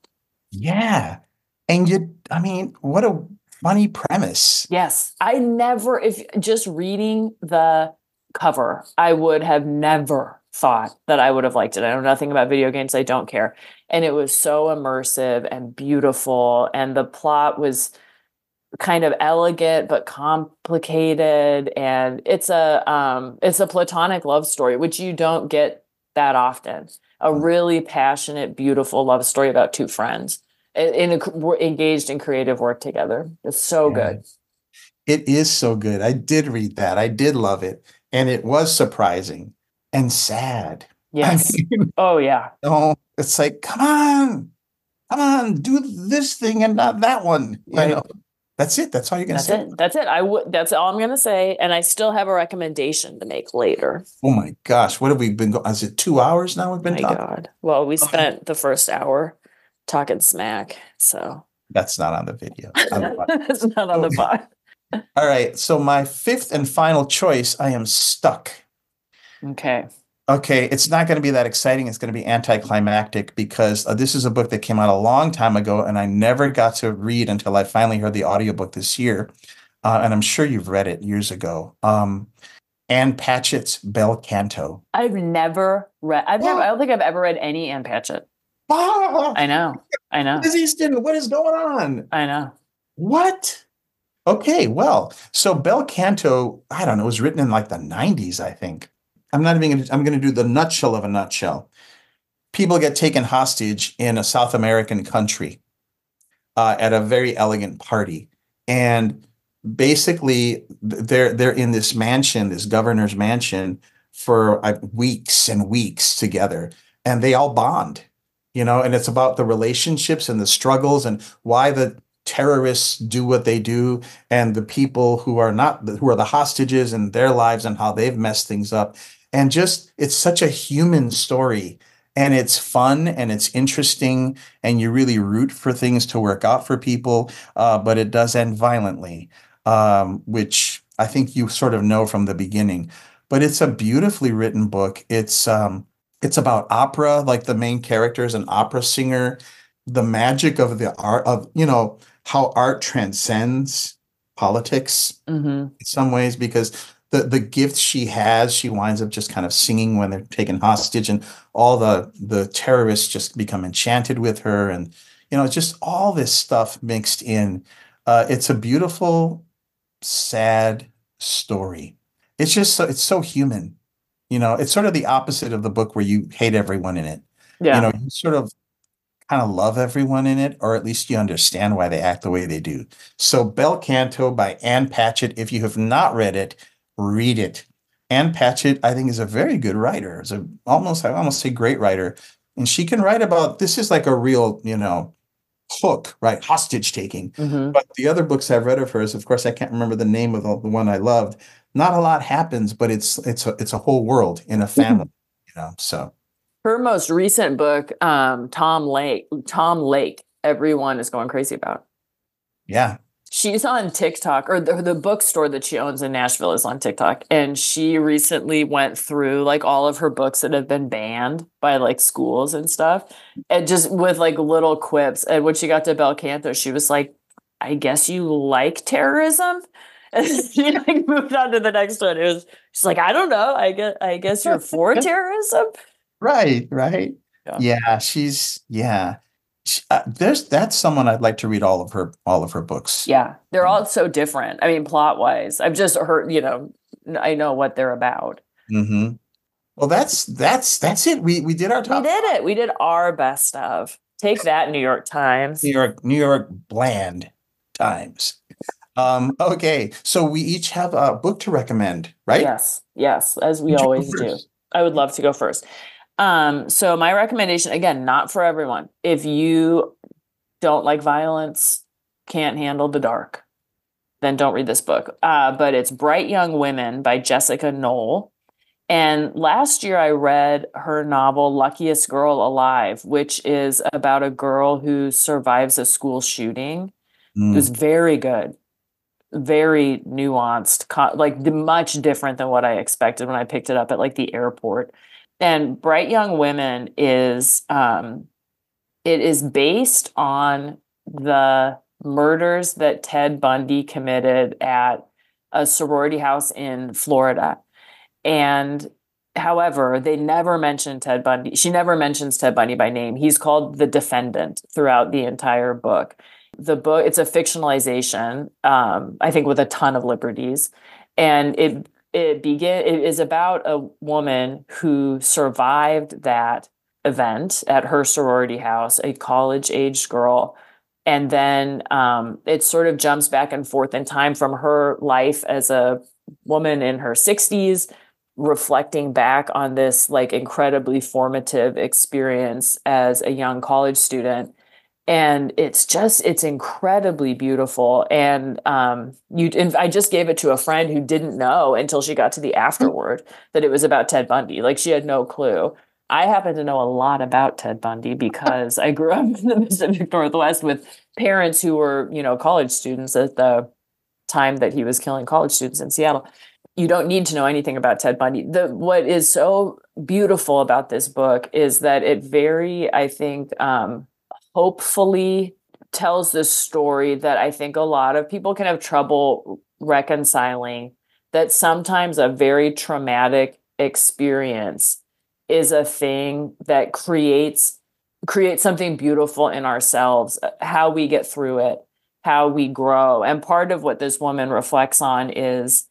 Yeah, and you. I mean, what a funny premise. Yes. I never, if just reading the cover, I would have never thought that I would have liked it. I know nothing about video games. I don't care. And it was so immersive and beautiful. And the plot was kind of elegant but complicated. And it's a um it's a platonic love story, which you don't get that often. A really passionate, beautiful love story about two friends in, in a, engaged in creative work together. It's so Yeah. good. It is so good. I did read that. I did love it, and it was surprising and sad. [LAUGHS] Yes. I mean, oh yeah. Oh, it's like, come on, come on, do this thing and not that one. You know, that's it. That's all you're gonna That's say. it. That's it. I would. That's all I'm gonna say. And I still have a recommendation to make later. Oh my gosh, what have we been? Go- is it two hours now? We've been My talking. God. Well, we spent the first hour talking smack, so That's not on the video. On the pod. it's not on the pod. all right. So my fifth and final choice, I am stuck. Okay. Okay, it's not going to be that exciting. It's going to be anticlimactic because uh, this is a book that came out a long time ago and I never got to read until I finally heard the audiobook this year. Uh, and I'm sure you've read it years ago. Um, Ann Patchett's Bel Canto. I've never read. I've never. I [GASPS] don't think I've ever read any Ann Patchett. Ah, I know. I know. what is Easton? What is going on? I know. What? Okay, well, so Bel Canto, I don't know, it was written in like the 90s, I think. I'm not even gonna, I'm gonna do the nutshell of a nutshell. People get taken hostage in a South American country uh, at a very elegant party. And basically they're they're in this mansion, this governor's mansion for uh, weeks and weeks together. And they all bond, you know, and it's about the relationships and the struggles and why the terrorists do what they do and the people who are not who are the hostages and their lives and how they've messed things up. And just it's such a human story and it's fun and it's interesting and you really root for things to work out for people uh, but it does end violently um, which i think you sort of know from the beginning. But it's a beautifully written book. It's um, it's about opera like the main character is an opera singer. The magic of the art of you know how art transcends politics hmm in some ways because the the gifts she has she winds up just kind of singing when they're taken hostage and all the the terrorists just become enchanted with her and you know just all this stuff mixed in. Uh, it's a beautiful sad story. It's just so it's so human you know it's sort of the opposite of the book where you hate everyone in it. Yeah. you know you sort of kind of love everyone in it or at least you understand why they act the way they do. So bel canto by ann patchett if you have not read it read it. Ann patchett i think is a very good writer. Is a almost i almost say great writer. And she can write about this is like a real you know hook right? Hostage taking. Hmm but the other books I've read of hers, of course, I can't remember the name of the, the one I loved. Not a lot happens, but it's it's a it's a whole world in a family, you know. So Her most recent book, um, Tom Lake, Tom Lake, everyone is going crazy about. yeah, She's on TikTok, or the, the bookstore that she owns in Nashville is on TikTok. And she recently went through like all of her books that have been banned by like schools and stuff, and just with like little quips. And when she got to Bel Canto, she was like, I guess you like terrorism. [LAUGHS] And she like moved on to the next one. It was she's like, I don't know. I guess I guess you're for terrorism. right, right. Yeah. Yeah, she's yeah. She, uh, there's that's someone I'd like to read all of her all of her books. Yeah, they're all so different. I mean, plot wise, I've just heard, you know, I know what they're about. Mm-hmm. Well, that's that's that's it. We we did our top. We did it. We did our best of. Take that, New York Times. New York New York bland times. Um, okay, so we each have a book to recommend, right? Yes, yes, as we Would always do. I would love to go first. Um, so my recommendation, again, not for everyone. If you don't like violence, can't handle the dark, then don't read this book. Uh, but it's Bright Young Women by Jessica Knoll. And last year I read her novel Luckiest Girl Alive, which is about a girl who survives a school shooting. Mm, It was very good, very nuanced, like much different than what I expected when I picked it up at like the airport. And Bright Young Women is um, it is based on the murders that Ted Bundy committed at a sorority house in Florida. And however, they never mention Ted Bundy. She never mentions Ted Bundy by name. He's called the defendant throughout the entire book the book it's a fictionalization um, i think with a ton of liberties. And it it begin it is about a woman who survived that event at her sorority house a college aged girl. And then um, it sort of jumps back and forth in time from her life as a woman in her 60s reflecting back on this like incredibly formative experience as a young college student and it's just it's incredibly beautiful. And um you and i just gave it to a friend who didn't know until she got to the afterward that it was about ted bundy. Like she had no clue. I happen to know a lot about ted bundy because i grew up [LAUGHS] in the pacific northwest with parents who were you know college students at the time that he was killing college students in seattle. You don't need to know anything about ted bundy. The what is so beautiful about this book is that it very i think um hopefully tells this story that I think a lot of people can have trouble reconciling that sometimes a very traumatic experience is a thing that creates creates something beautiful in ourselves uh, how we get through it how we grow. And part of what this woman reflects on is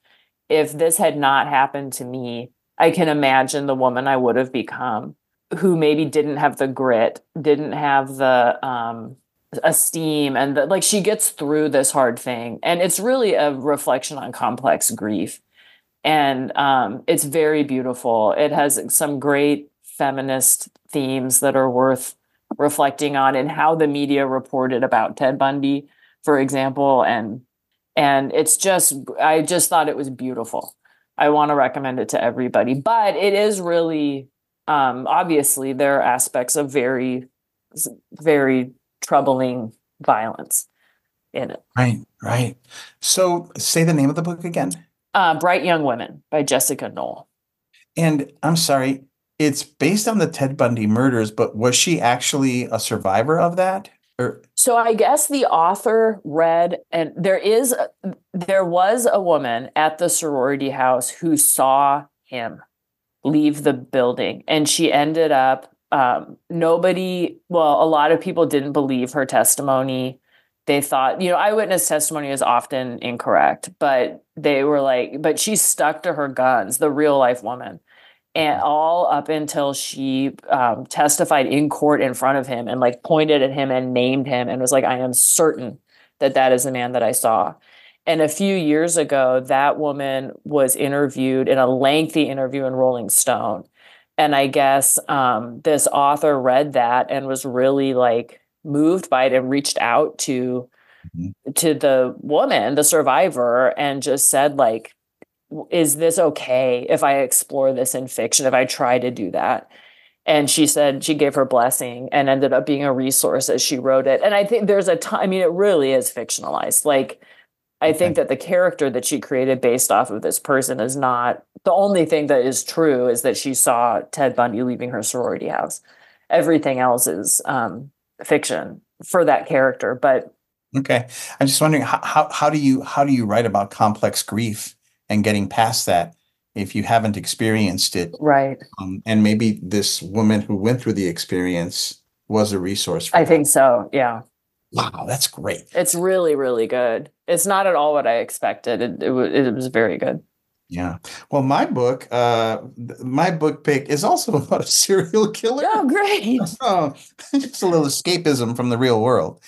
if this had not happened to me i can imagine the woman i would have become who maybe didn't have the grit didn't have the um esteem and the, like she gets through this hard thing. And it's really a reflection on complex grief. And um, it's very beautiful. It has some great feminist themes that are worth reflecting on and how the media reported about ted bundy for example. And and it's just i just thought it was beautiful. I want to recommend it to everybody. But it is really um, obviously there are aspects of very very troubling violence in it. Right, right. So say the name of the book again. Uh, Bright Young Women by Jessica Knoll. And I'm sorry, it's based on the Ted Bundy murders, but was she actually a survivor of that? Or so I guess the author read, and there is, there was a woman at the sorority house who saw him leave the building, and she ended up um, nobody, well, a lot of people didn't believe her testimony. They thought, you know, eyewitness testimony is often incorrect, but they were like, but she stuck to her guns, the real life woman. And all up until she um, testified in court in front of him and like pointed at him and named him and was like, I am certain that that is the man that I saw. And a few years ago, that woman was interviewed in a lengthy interview in Rolling Stone. And i guess um, this author read that and was really like moved by it and reached out to mm-hmm. to the woman the survivor and just said like is this okay if i explore this in fiction if i try to do that? And she said she gave her blessing and ended up being a resource as she wrote it. And i think there's a time i mean it really is fictionalized. Like I think that the character that she created based off of this person is not the only thing that is true is that she saw Ted Bundy leaving her sorority house. Everything else is um, fiction for that character. But okay, I'm just wondering how, how how do you how do you write about complex grief and getting past that if you haven't experienced it, right? Um, and maybe this woman who went through the experience was a resource. For I that. think so. Yeah. Wow, that's great. It's really, really good. It's not at all what I expected. It, it, it was very good. Yeah. Well, my book, uh, my book pick is also [LAUGHS] about a serial killer. Oh, great. [LAUGHS] oh, just a little escapism from the real world.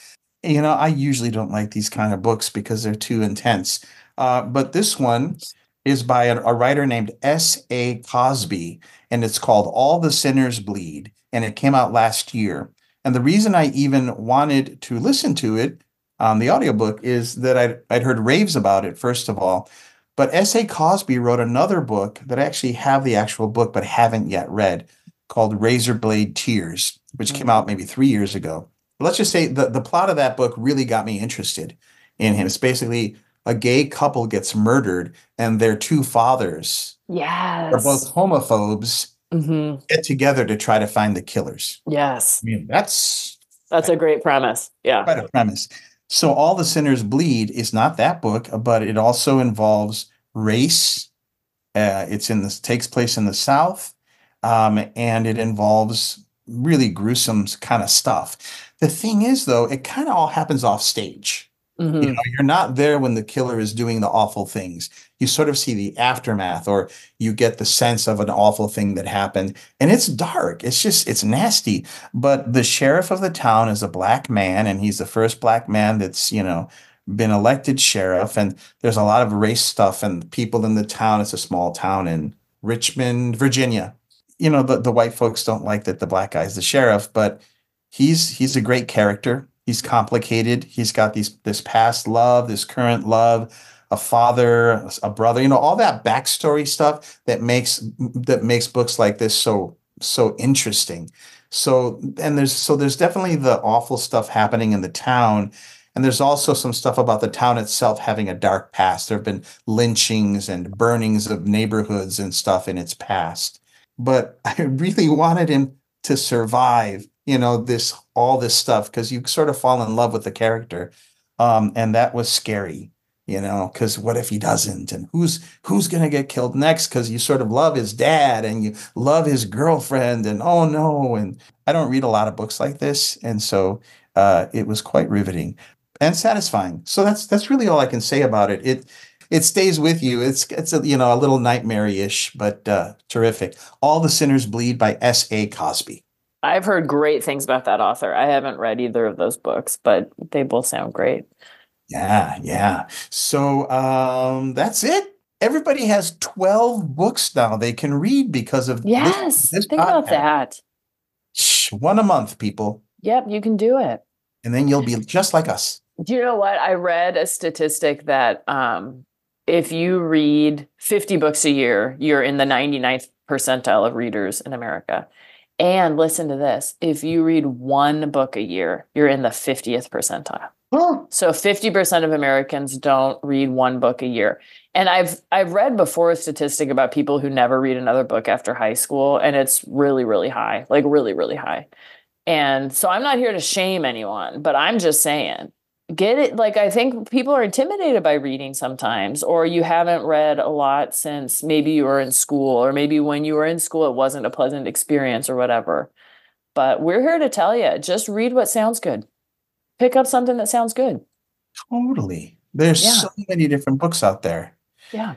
You know, I usually don't like these kind of books because they're too intense. Uh, but this one is by a, a writer named S.A. Cosby, and it's called All the Sinners Bleed. And it came out last year. And the reason I even wanted to listen to it on the audiobook is that I'd, I'd heard raves about it, first of all. But S.A. Cosby wrote another book that I actually have the actual book, but haven't yet read called Razorblade Tears, which came mm. out maybe three years ago. But let's just say the, the plot of that book really got me interested in him. It's basically a gay couple gets murdered and their two fathers yes. are both homophobes mm-hmm. get together to try to find the killers. Yes. I mean, that's that's a great premise. Yeah. Quite a premise. So all the sinners bleed is not that book, but it also involves race. Uh, it's in this takes place in the South, um, and it involves really gruesome kind of stuff. The thing is, though, it kind of all happens off stage. Mm-hmm. You know, you're not there when the killer is doing the awful things. You sort of see the aftermath, or you get the sense of an awful thing that happened. And it's dark. It's just, it's nasty. But the sheriff of the town is a black man, and he's the first black man that's, you know, been elected sheriff. And there's a lot of race stuff, and people in the town. It's a small town in Richmond, Virginia. You know, the, the white folks don't like that the black guy's the sheriff, but he's he's a great character he's complicated. He's got these this past love, this current love, a father, a brother, you know, all that backstory stuff that makes that makes books like this so so interesting. So and there's so there's definitely the awful stuff happening in the town. And there's also some stuff about the town itself having a dark past. There have been lynchings and burnings of neighborhoods and stuff in its past. But [LAUGHS] I really wanted him to survive you know this all this stuff because you sort of fall in love with the character um, and that was scary you know, because what if he doesn't? And who's who's gonna get killed next? Because you sort of love his dad and you love his girlfriend, and oh no. And I don't read a lot of books like this, and so uh, it was quite riveting and satisfying. So that's that's really all I can say about it. It it stays with you. It's it's a, you know a little nightmare-ish, but uh, terrific. All the Sinners Bleed by S. A. Cosby. I've heard great things about that author. I haven't read either of those books, but they both sound great. Yeah, yeah. So um, that's it. Everybody has 12 books now they can read because of yes. This, this think podcast. about that. Shh, one a month, people. Yep, you can do it. And then you'll be just like us. Do you know what? I read a statistic that um, if you read 50 books a year, you're in the 99th percentile of readers in America. And listen to this if you read one book a year, you're in the 50th percentile. Oh. So 50% of Americans don't read one book a year. And I've I've read before a statistic about people who never read another book after high school and it's really really high, like really really high. And so I'm not here to shame anyone, but I'm just saying get it like i think people are intimidated by reading sometimes or you haven't read a lot since maybe you were in school or maybe when you were in school it wasn't a pleasant experience or whatever but we're here to tell you just read what sounds good pick up something that sounds good totally there's yeah. so many different books out there yeah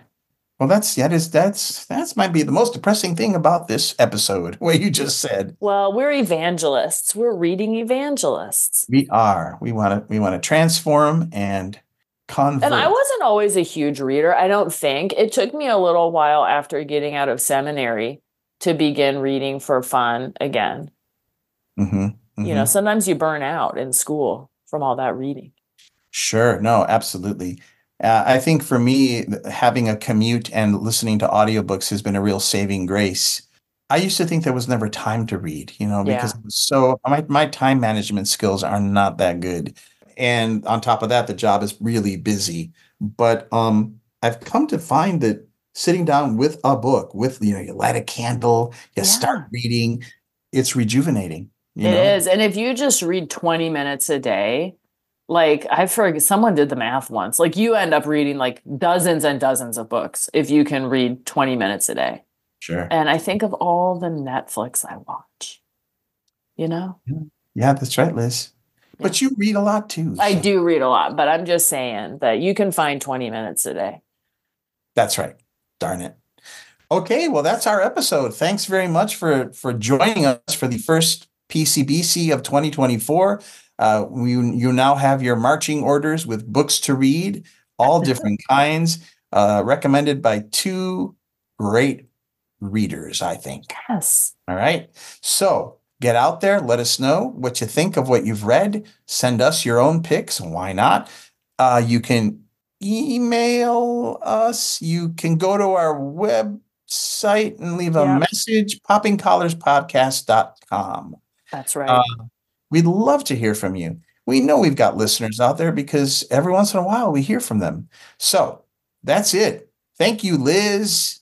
well, that's that is that's that's might be the most depressing thing about this episode. [LAUGHS] What you just said. Well, we're evangelists. We're reading evangelists. We are. We want to we want to transform and convert. And I wasn't always a huge reader. I don't think it took me a little while after getting out of seminary to begin reading for fun again. Mm-hmm, mm-hmm. You know, sometimes you burn out in school from all that reading. Sure. No, absolutely. Uh, I think for me, having a commute and listening to audiobooks has been a real saving grace. I used to think there was never time to read, you know, because yeah. so my, my time management skills are not that good. And on top of that, the job is really busy. But um, I've come to find that sitting down with a book, with you know, you light a candle, you yeah. start reading, it's rejuvenating. It know? is, And if you just read 20 minutes a day, like I forget someone did the math once. Like you end up reading like dozens and dozens of books if you can read 20 minutes a day. Sure. And I think of all the Netflix I watch. You know? Yeah, that's right, Liz. Yeah. But you read a lot too. So. I do read a lot, but I'm just saying that you can find 20 minutes a day. That's right. Darn it. Okay, well that's our episode. Thanks very much for for joining us for the first PCBC of 2024. Uh, you, you now have your marching orders with books to read, all [LAUGHS] different kinds, uh, recommended by two great readers, I think. Yes. All right. So get out there. Let us know what you think of what you've read. Send us your own picks. Why not? Uh, you can email us. You can go to our website and leave a message, poppingcollarspodcast.com. That's right. Uh, We'd love to hear from you. We know we've got listeners out there because every once in a while we hear from them. So that's it. Thank you, Liz.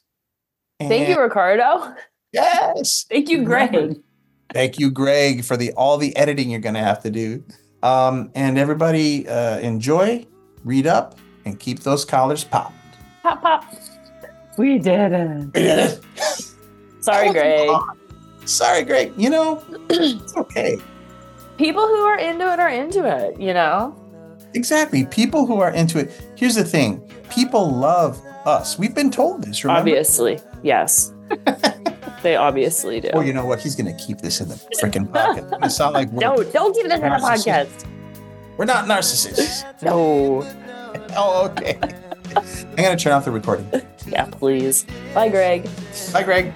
And Thank you, Ricardo. Yes. [LAUGHS] Thank you, Greg. Thank you, Greg, for the all the editing you're going to have to do. Um, and everybody, uh, enjoy, read up, and keep those collars popped. Pop, pop. We did it. We did it. Sorry, [LAUGHS] Greg. Sorry, Greg. You know, [CLEARS THROAT] it's okay people who are into it are into it, you know? Exactly. People who are into it. Here's the thing people love us. We've been told this, remember? Obviously. Yes. [LAUGHS] they obviously do. Well, you know what? He's going to keep this in the freaking pocket. [LAUGHS] It's going to sound like No, don't keep this in the podcast. We're not narcissists. [LAUGHS] No. oh, okay. I'm going to turn off the recording. Yeah, please. Bye, Greg. Bye, Greg.